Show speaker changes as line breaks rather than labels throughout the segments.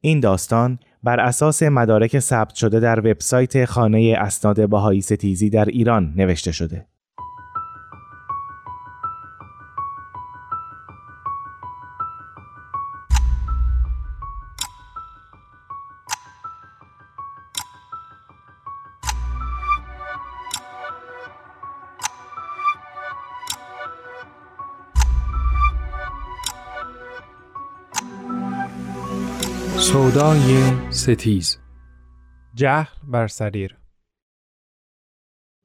این داستان بر اساس مدارک ثبت شده در وبسایت خانه اسناد بهایی ستیزی در ایران نوشته شده.
سودای ستیز جهل بر سریر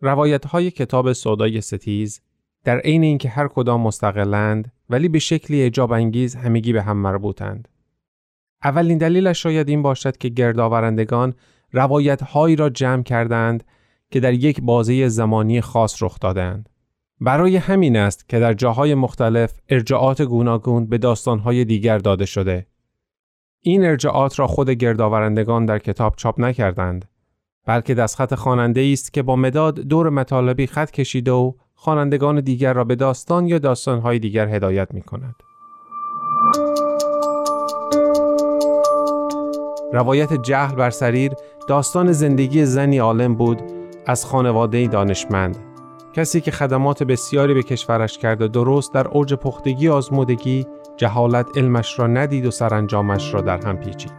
روایت های کتاب سودای ستیز در عین اینکه هر کدام مستقلند ولی به شکلی اجاب انگیز همگی به هم مربوطند. اولین دلیلش شاید این باشد که گردآورندگان روایت هایی را جمع کردند که در یک بازه زمانی خاص رخ دادند. برای همین است که در جاهای مختلف ارجاعات گوناگون به داستانهای دیگر داده شده این ارجاعات را خود گردآورندگان در کتاب چاپ نکردند بلکه دستخط خواننده است که با مداد دور مطالبی خط کشیده و خوانندگان دیگر را به داستان یا داستانهای دیگر هدایت می کند. روایت جهل بر سریر داستان زندگی زنی عالم بود از خانواده دانشمند کسی که خدمات بسیاری به کشورش کرد و درست در اوج پختگی آزمودگی جهالت علمش را ندید و سرانجامش را در هم پیچید.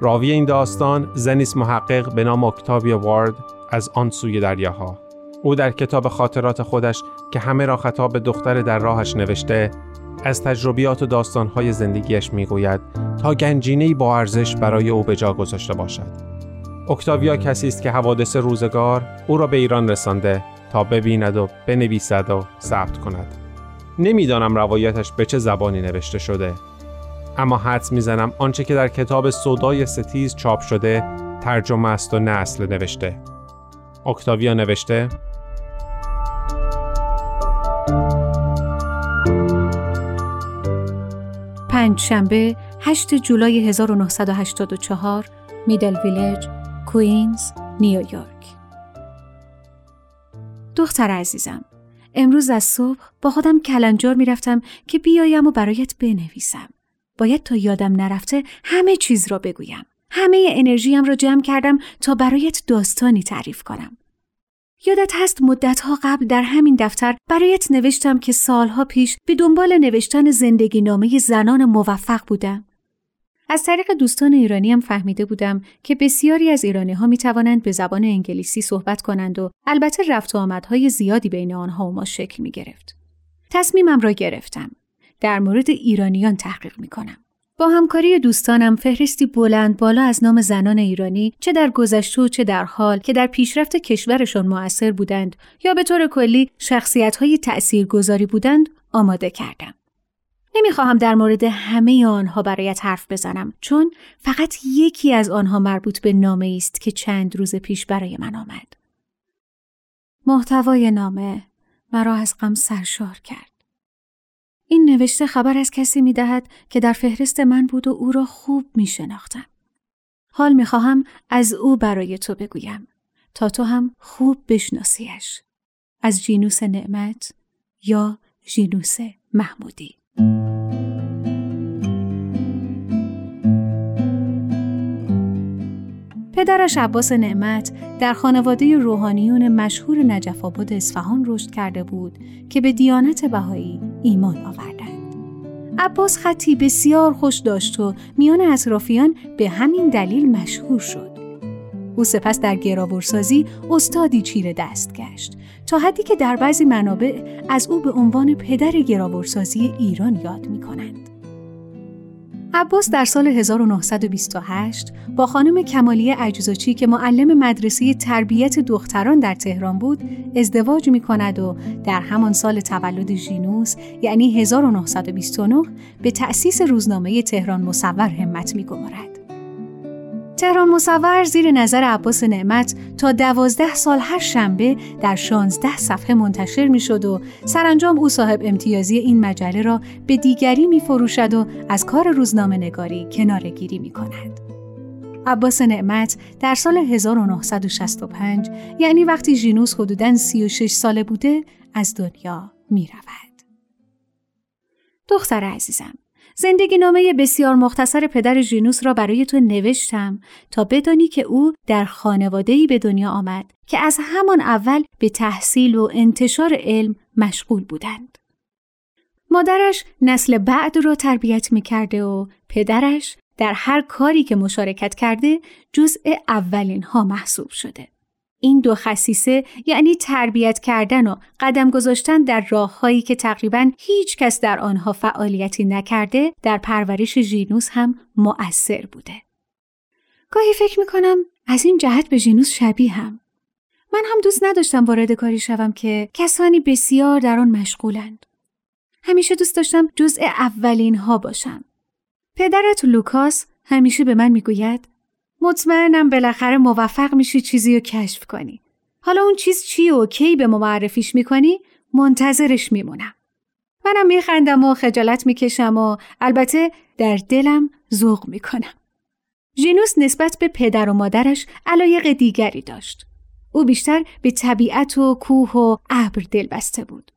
راوی این داستان زنیس محقق به نام اکتاویا وارد از آن سوی دریاها. او در کتاب خاطرات خودش که همه را خطاب به دختر در راهش نوشته از تجربیات و داستانهای زندگیش می‌گوید تا گنجینه با ارزش برای او به جا گذاشته باشد. اکتاویا کسی است که حوادث روزگار او را به ایران رسانده تا ببیند و بنویسد و ثبت کند. نمی‌دانم روایتش به چه زبانی نوشته شده. اما حدس می‌زنم آنچه که در کتاب سودای ستیز چاپ شده ترجمه است و نه اصل نوشته. اکتاویا نوشته
پنج شنبه 8 جولای 1984 میدل ویلج کوینز نیویورک. دختر عزیزم امروز از صبح با خودم کلنجار می‌رفتم که بیایم و برایت بنویسم. باید تا یادم نرفته همه چیز را بگویم. همه انرژیم را جمع کردم تا برایت داستانی تعریف کنم. یادت هست مدتها قبل در همین دفتر برایت نوشتم که سالها پیش به دنبال نوشتن زندگی نامه زنان موفق بودم. از طریق دوستان ایرانی هم فهمیده بودم که بسیاری از ایرانی ها می توانند به زبان انگلیسی صحبت کنند و البته رفت و آمدهای زیادی بین آنها و ما شکل می گرفت. تصمیمم را گرفتم. در مورد ایرانیان تحقیق می کنم. با همکاری دوستانم فهرستی بلند بالا از نام زنان ایرانی چه در گذشته و چه در حال که در پیشرفت کشورشان موثر بودند یا به طور کلی شخصیت های تأثیر گذاری بودند آماده کردم. نمی‌خواهم در مورد همه آنها برایت حرف بزنم چون فقط یکی از آنها مربوط به نامه است که چند روز پیش برای من آمد. محتوای نامه مرا از غم سرشار کرد. این نوشته خبر از کسی می دهد که در فهرست من بود و او را خوب می شناختم. حال می خواهم از او برای تو بگویم تا تو هم خوب بشناسیش. از جینوس نعمت یا جینوس محمودی. پدرش عباس نعمت در خانواده روحانیون مشهور نجف آباد اصفهان رشد کرده بود که به دیانت بهایی ایمان آوردند. عباس خطی بسیار خوش داشت و میان اطرافیان به همین دلیل مشهور شد. او سپس در گراورسازی استادی چیر دست گشت تا حدی که در بعضی منابع از او به عنوان پدر گراورسازی ایران یاد می کنند. عباس در سال 1928 با خانم کمالیه عجزاچی که معلم مدرسه تربیت دختران در تهران بود ازدواج می کند و در همان سال تولد ژینوس یعنی 1929 به تأسیس روزنامه تهران مصور همت می گمارد. تهران مصور زیر نظر عباس نعمت تا دوازده سال هر شنبه در شانزده صفحه منتشر می شد و سرانجام او صاحب امتیازی این مجله را به دیگری می فروشد و از کار روزنامه نگاری کنار گیری می کند. عباس نعمت در سال 1965 یعنی وقتی ژینوس حدوداً 36 ساله بوده از دنیا می رود. دختر عزیزم زندگی نامه بسیار مختصر پدر ژینوس را برای تو نوشتم تا بدانی که او در خانواده‌ای به دنیا آمد که از همان اول به تحصیل و انتشار علم مشغول بودند. مادرش نسل بعد را تربیت می کرده و پدرش در هر کاری که مشارکت کرده جزء اولین ها محسوب شده. این دو خصیصه یعنی تربیت کردن و قدم گذاشتن در راههایی که تقریبا هیچ کس در آنها فعالیتی نکرده در پرورش ژینوس هم مؤثر بوده. گاهی فکر می‌کنم از این جهت به ژینوس شبیه هم. من هم دوست نداشتم وارد کاری شوم که کسانی بسیار در آن مشغولند. همیشه دوست داشتم جزء اولین ها باشم. پدرت لوکاس همیشه به من می‌گوید مطمئنم بالاخره موفق میشی چیزی رو کشف کنی. حالا اون چیز چی و کی به ما معرفیش می‌کنی منتظرش میمونم. منم میخندم و خجالت می‌کشم و البته در دلم ذوق می‌کنم. ژینوس نسبت به پدر و مادرش علایق دیگری داشت. او بیشتر به طبیعت و کوه و ابر دل بسته بود.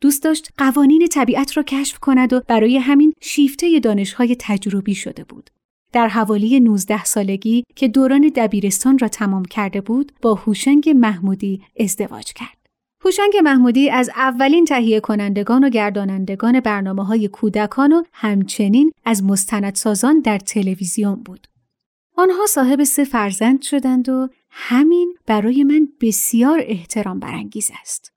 دوست داشت قوانین طبیعت را کشف کند و برای همین شیفته دانشهای تجربی شده بود. در حوالی 19 سالگی که دوران دبیرستان را تمام کرده بود با هوشنگ محمودی ازدواج کرد. هوشنگ محمودی از اولین تهیه کنندگان و گردانندگان برنامه های کودکان و همچنین از مستندسازان در تلویزیون بود. آنها صاحب سه فرزند شدند و همین برای من بسیار احترام برانگیز است.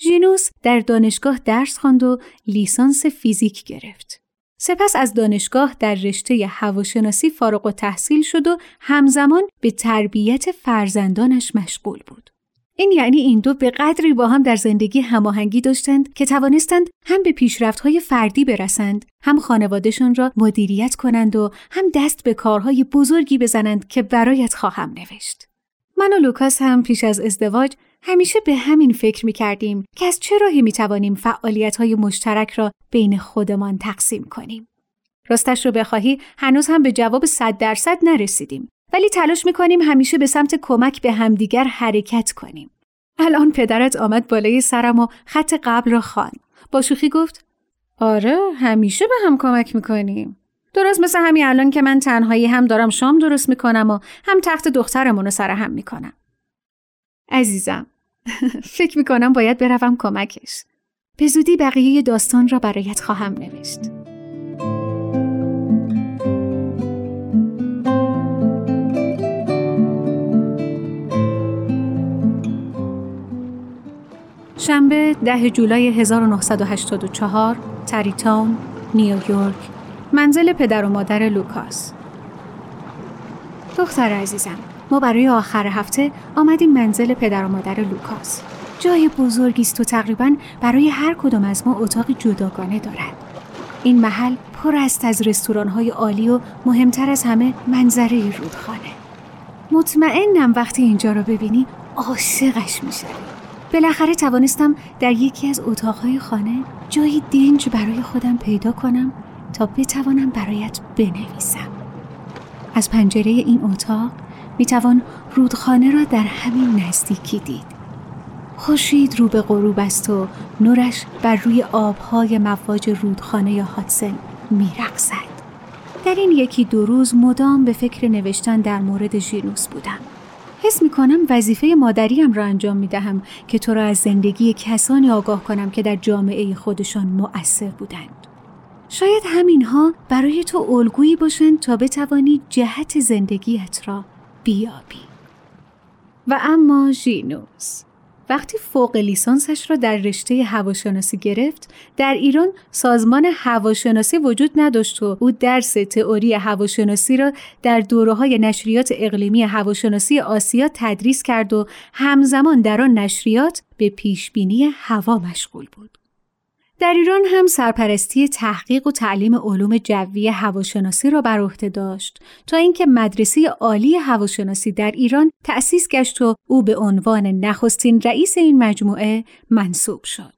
ژینوس در دانشگاه درس خواند و لیسانس فیزیک گرفت. سپس از دانشگاه در رشته هواشناسی فارغ و تحصیل شد و همزمان به تربیت فرزندانش مشغول بود. این یعنی این دو به قدری با هم در زندگی هماهنگی داشتند که توانستند هم به پیشرفت‌های فردی برسند، هم خانوادهشان را مدیریت کنند و هم دست به کارهای بزرگی بزنند که برایت خواهم نوشت. من و لوکاس هم پیش از ازدواج همیشه به همین فکر می کردیم که از چه راهی می توانیم فعالیت های مشترک را بین خودمان تقسیم کنیم. راستش رو بخواهی هنوز هم به جواب صد درصد نرسیدیم ولی تلاش می کنیم همیشه به سمت کمک به همدیگر حرکت کنیم. الان پدرت آمد بالای سرم و خط قبل را خوان. با شوخی گفت آره همیشه به هم کمک می‌کنیم. درست مثل همین الان که من تنهایی هم دارم شام درست می‌کنم و هم تخت دخترمون رو سر هم می‌کنم. عزیزم فکر می‌کنم باید بروم کمکش. به زودی بقیه داستان را برایت خواهم نوشت. شنبه ده جولای 1984 تریتاون نیویورک منزل پدر و مادر لوکاس دختر عزیزم ما برای آخر هفته آمدیم منزل پدر و مادر لوکاس. جای بزرگی است و تقریبا برای هر کدام از ما اتاقی جداگانه دارد. این محل پر است از رستوران های عالی و مهمتر از همه منظره رودخانه. مطمئنم وقتی اینجا را ببینی عاشقش می‌شوی. بالاخره توانستم در یکی از اتاقهای خانه جایی دنج برای خودم پیدا کنم تا بتوانم برایت بنویسم. از پنجره این اتاق می‌توان رودخانه را در همین نزدیکی دید. خورشید رو به غروب است و نورش بر روی آبهای مواج رودخانه هاتسن میرقصد. در این یکی دو روز مدام به فکر نوشتن در مورد ژینوس بودم. حس می کنم وظیفه مادریم را انجام می دهم که تو را از زندگی کسانی آگاه کنم که در جامعه خودشان مؤثر بودند. شاید همینها برای تو الگویی باشند تا بتوانی جهت زندگیت را بیابی و اما ژینوس وقتی فوق لیسانسش را در رشته هواشناسی گرفت در ایران سازمان هواشناسی وجود نداشت و او درس تئوری هواشناسی را در دوره های نشریات اقلیمی هواشناسی آسیا تدریس کرد و همزمان در آن نشریات به پیشبینی هوا مشغول بود. در ایران هم سرپرستی تحقیق و تعلیم علوم جوی هواشناسی را بر عهده داشت تا اینکه مدرسه عالی هواشناسی در ایران تأسیس گشت و او به عنوان نخستین رئیس این مجموعه منصوب شد.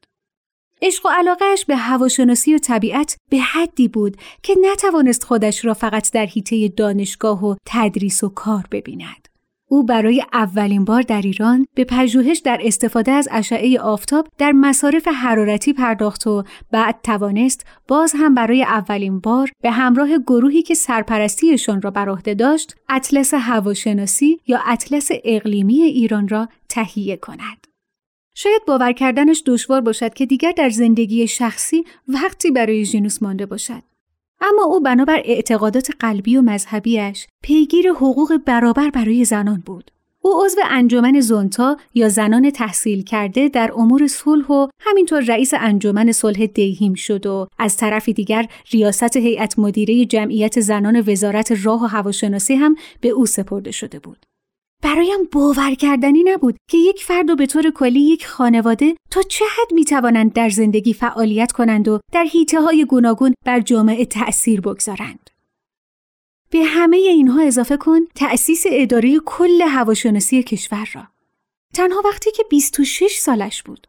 عشق و علاقهش به هواشناسی و طبیعت به حدی بود که نتوانست خودش را فقط در حیطه دانشگاه و تدریس و کار ببیند. او برای اولین بار در ایران به پژوهش در استفاده از اشعه آفتاب در مصارف حرارتی پرداخت و بعد توانست باز هم برای اولین بار به همراه گروهی که سرپرستیشان را بر عهده داشت اطلس هواشناسی یا اطلس اقلیمی ایران را تهیه کند. شاید باور کردنش دشوار باشد که دیگر در زندگی شخصی وقتی برای ژینوس مانده باشد. اما او بنابر اعتقادات قلبی و مذهبیش پیگیر حقوق برابر برای زنان بود. او عضو انجمن زونتا یا زنان تحصیل کرده در امور صلح و همینطور رئیس انجمن صلح دیهیم شد و از طرفی دیگر ریاست هیئت مدیره جمعیت زنان وزارت راه و هواشناسی هم به او سپرده شده بود. برایم باور کردنی نبود که یک فرد و به طور کلی یک خانواده تا چه حد می توانند در زندگی فعالیت کنند و در حیطه های گوناگون بر جامعه تأثیر بگذارند. به همه اینها اضافه کن تأسیس اداره کل هواشناسی کشور را. تنها وقتی که 26 سالش بود.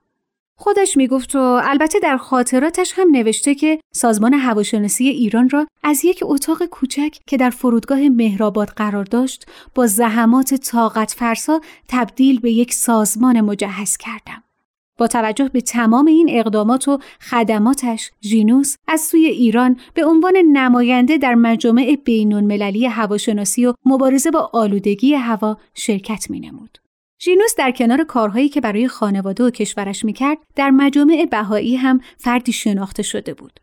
خودش می‌گفت و البته در خاطراتش هم نوشته که سازمان هواشناسی ایران را از یک اتاق کوچک که در فرودگاه مهرآباد قرار داشت با زحمات طاقت فرسا تبدیل به یک سازمان مجهز کردم. با توجه به تمام این اقدامات و خدماتش ژینوس از سوی ایران به عنوان نماینده در مجامع بین المللی هواشناسی و مبارزه با آلودگی هوا شرکت می نمود. ژینوس در کنار کارهایی که برای خانواده و کشورش می‌کرد در مجامع بهایی هم فردی شناخته شده بود.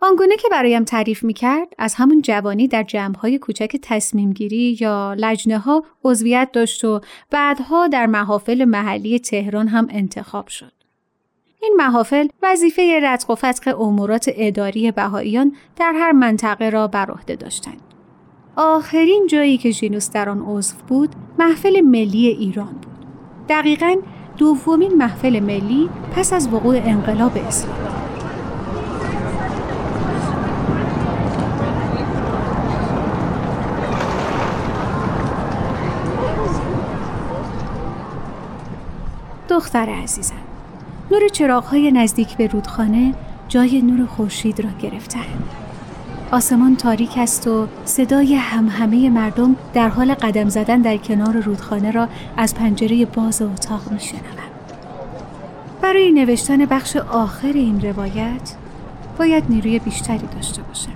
آنگونه که برایم تعریف می‌کرد از همون جوانی در جمعهای کوچک تصمیم گیری یا لجنه ها عضویت داشت و بعدها در محافل محلی تهران هم انتخاب شد. این محافل وظیفه رتق و فتق امورات اداری بهاییان در هر منطقه را بر عهده داشتند. آخرین جایی که ژینوس در آن عضو بود محفل ملی ایران بود. دقیقا دومین محفل ملی پس از وقوع انقلاب اسلام دختر عزیزم نور چراغهای نزدیک به رودخانه جای نور خورشید را گرفتند آسمان تاریک است و صدای همهمه مردم در حال قدم زدن در کنار رودخانه را از پنجره باز اتاق می شنوم. برای نوشتن بخش آخر این روایت باید نیروی بیشتری داشته باشم.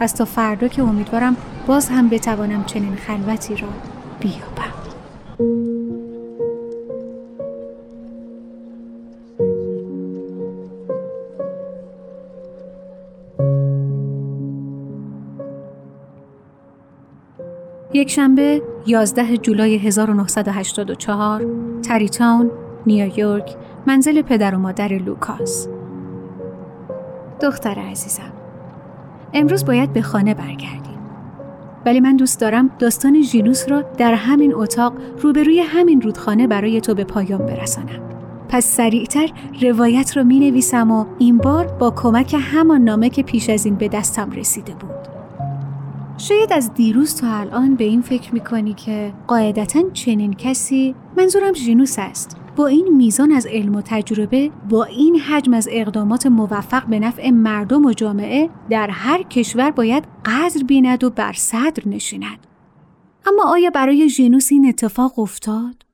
پس تا فردا که امیدوارم باز هم بتوانم چنین خلوتی را بیابم. یک شنبه 11 جولای 1984 تریتاون نیویورک منزل پدر و مادر لوکاس. دختر عزیزم امروز باید به خانه برگردیم. ولی من دوست دارم داستان ژینوس را در همین اتاق روبروی همین رودخانه برای تو به پایان برسانم. پس سریعتر روایت را می نویسم و این بار با کمک همان نامه که پیش از این به دستم رسیده بود. شاید از دیروز تا الان به این فکر می‌کنی که قاعدتا چنین کسی منظورم ژینوس است. با این میزان از علم و تجربه با این حجم از اقدامات موفق به نفع مردم و جامعه در هر کشور باید قدر بیند و بر صدر نشیند. اما آیا برای ژینوس این اتفاق افتاد؟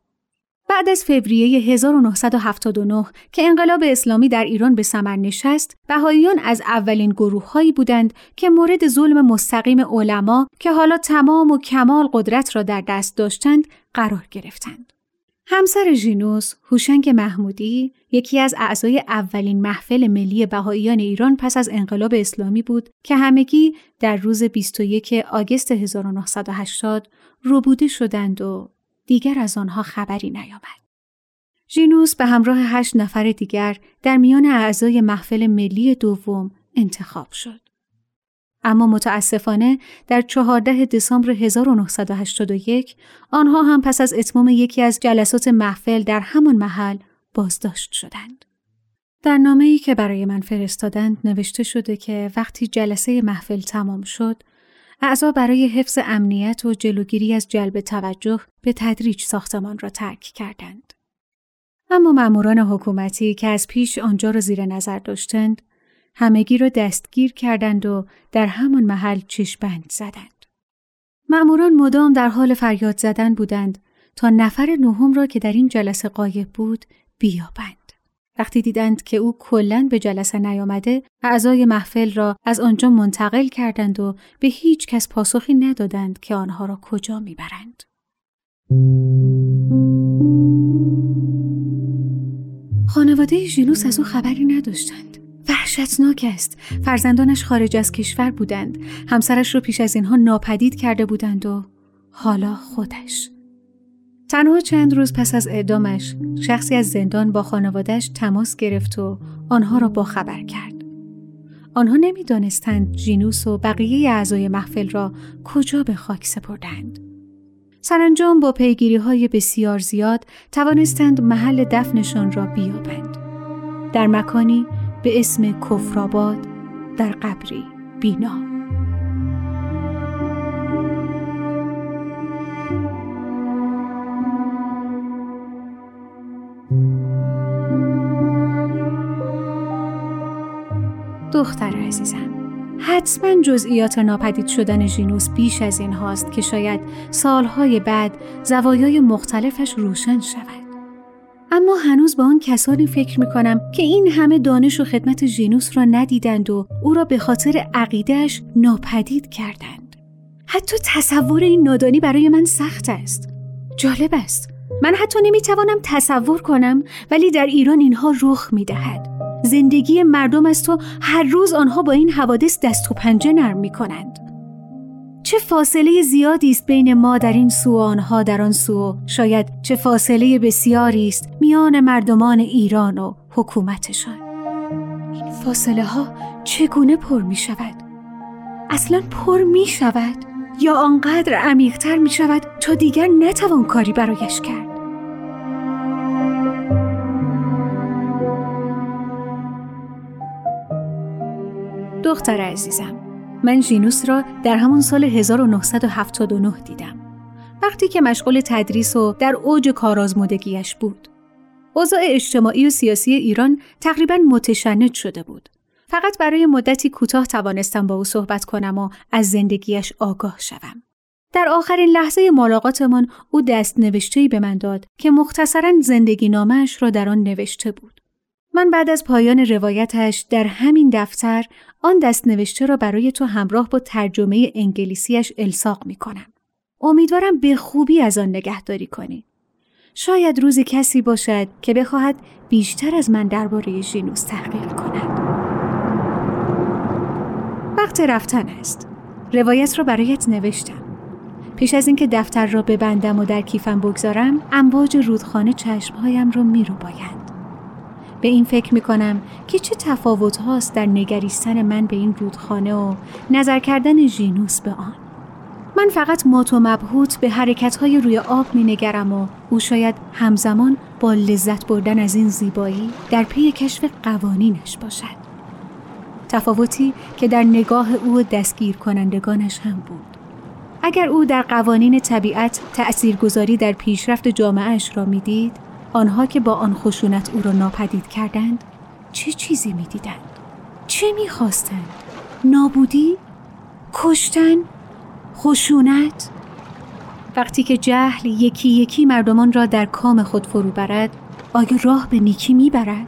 بعد از فوریه 1979 که انقلاب اسلامی در ایران به ثمر نشست، بهاییان از اولین گروه هایی بودند که مورد ظلم مستقیم علما که حالا تمام و کمال قدرت را در دست داشتند قرار گرفتند. همسر ژینوس، هوشنگ محمودی، یکی از اعضای اولین محفل ملی بهاییان ایران پس از انقلاب اسلامی بود که همگی در روز 21 آگست 1980 روبوده شدند و دیگر از آنها خبری نیامد. ژینوس به همراه هشت نفر دیگر در میان اعضای محفل ملی دوم انتخاب شد. اما متاسفانه در 14 دسامبر 1981 آنها هم پس از اتمام یکی از جلسات محفل در همان محل بازداشت شدند. در نامه ای که برای من فرستادند نوشته شده که وقتی جلسه محفل تمام شد اعضا برای حفظ امنیت و جلوگیری از جلب توجه به تدریج ساختمان را ترک کردند. اما ماموران حکومتی که از پیش آنجا را زیر نظر داشتند، همگی را دستگیر کردند و در همان محل چشبند زدند. مأموران مدام در حال فریاد زدن بودند تا نفر نهم را که در این جلسه قایب بود بیابند. وقتی دیدند که او کلا به جلسه نیامده اعضای محفل را از آنجا منتقل کردند و به هیچ کس پاسخی ندادند که آنها را کجا می‌برند. خانواده ژینوس از او خبری نداشتند. وحشتناک است. فرزندانش خارج از کشور بودند. همسرش را پیش از اینها ناپدید کرده بودند و حالا خودش. تنها چند روز پس از اعدامش شخصی از زندان با خانوادهش تماس گرفت و آنها را خبر کرد. آنها نمی‌دانستند جینوس و بقیه اعضای محفل را کجا به خاک سپردند. سرانجام با پیگیری های بسیار زیاد توانستند محل دفنشان را بیابند. در مکانی به اسم کفرآباد در قبری بینا. عزیزم حتما جزئیات ناپدید شدن ژینوس بیش از این هاست که شاید سالهای بعد زوایای مختلفش روشن شود. اما هنوز با آن کسانی فکر می کنم که این همه دانش و خدمت ژینوس را ندیدند و او را به خاطر عقیدهش ناپدید کردند. حتی تصور این نادانی برای من سخت است. جالب است. من حتی نمی توانم تصور کنم ولی در ایران اینها رخ می دهد. زندگی مردم است و هر روز آنها با این حوادث دست و پنجه نرم می کنند. چه فاصله زیادی است بین ما در این سو آنها در آن سو شاید چه فاصله بسیاری است میان مردمان ایران و حکومتشان این فاصله ها چگونه پر می شود؟ اصلا پر می شود؟ یا آنقدر عمیقتر می شود تا دیگر نتوان کاری برایش کرد؟ دختر عزیزم. من ژینوس را در همون سال 1979 دیدم. وقتی که مشغول تدریس و در اوج کارآزمودگیش بود. اوضاع اجتماعی و سیاسی ایران تقریبا متشنج شده بود. فقط برای مدتی کوتاه توانستم با او صحبت کنم و از زندگیش آگاه شوم. در آخرین لحظه ملاقاتمان او دست نوشتهی به من داد که مختصرا زندگی نامش را در آن نوشته بود. من بعد از پایان روایتش در همین دفتر آن دست نوشته را برای تو همراه با ترجمه انگلیسیش الساق می کنم. امیدوارم به خوبی از آن نگهداری کنی. شاید روزی کسی باشد که بخواهد بیشتر از من درباره ژینوس تحقیق کند. وقت رفتن است. روایت را برایت نوشتم. پیش از اینکه دفتر را ببندم و در کیفم بگذارم، امواج رودخانه چشمهایم را رو باید. به این فکر می کنم که چه تفاوت هاست در نگریستن من به این رودخانه و نظر کردن ژینوس به آن. من فقط مات و مبهوت به حرکت های روی آب می نگرم و او شاید همزمان با لذت بردن از این زیبایی در پی کشف قوانینش باشد. تفاوتی که در نگاه او دستگیر کنندگانش هم بود. اگر او در قوانین طبیعت تأثیرگذاری در پیشرفت جامعهش را می‌دید آنها که با آن خشونت او را ناپدید کردند چه چیزی می‌دیدند؟ چه می‌خواستند؟ نابودی؟ کشتن؟ خشونت؟ وقتی که جهل یکی یکی مردمان را در کام خود فرو برد آیا راه به نیکی می‌برد؟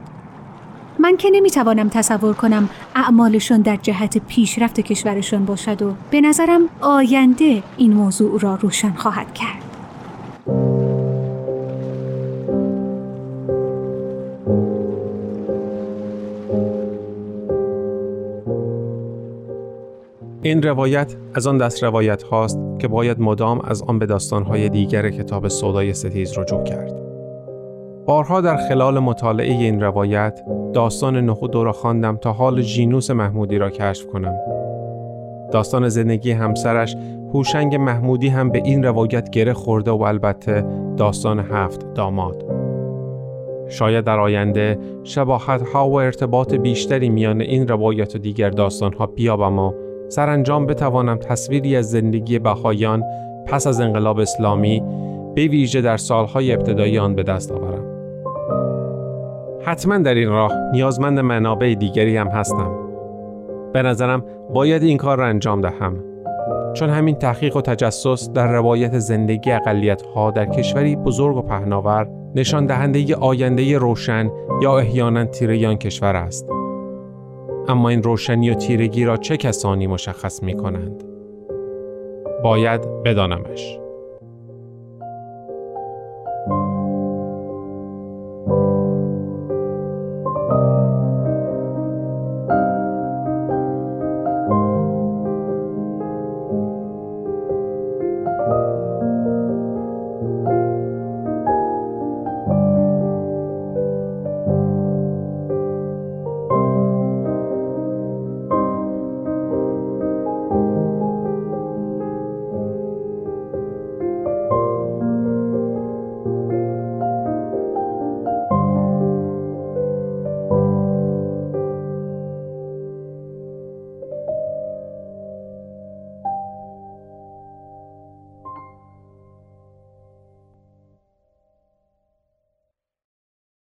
من که نمی‌توانم تصور کنم اعمالشان در جهت پیشرفت کشورشان باشد و به نظرم آینده این موضوع را روشن خواهد کرد.
این روایت از آن دست روایت هاست که باید مدام از آن به داستانهای دیگر کتاب سودای ستیز رجوع کرد. بارها در خلال مطالعه این روایت داستان نخود را خواندم تا حال جینوس محمودی را کشف کنم. داستان زندگی همسرش هوشنگ محمودی هم به این روایت گره خورده و البته داستان هفت داماد. شاید در آینده شباهت ها و ارتباط بیشتری میان این روایت و دیگر داستان ها بیابم و سرانجام بتوانم تصویری از زندگی بهایان پس از انقلاب اسلامی به ویژه در سالهای ابتدایی آن به دست آورم. حتما در این راه نیازمند منابع دیگری هم هستم. به نظرم باید این کار را انجام دهم. چون همین تحقیق و تجسس در روایت زندگی اقلیت ها در کشوری بزرگ و پهناور نشان دهنده آینده روشن یا احیانا تیره کشور است. اما این روشنی و تیرگی را چه کسانی مشخص می کنند؟ باید بدانمش.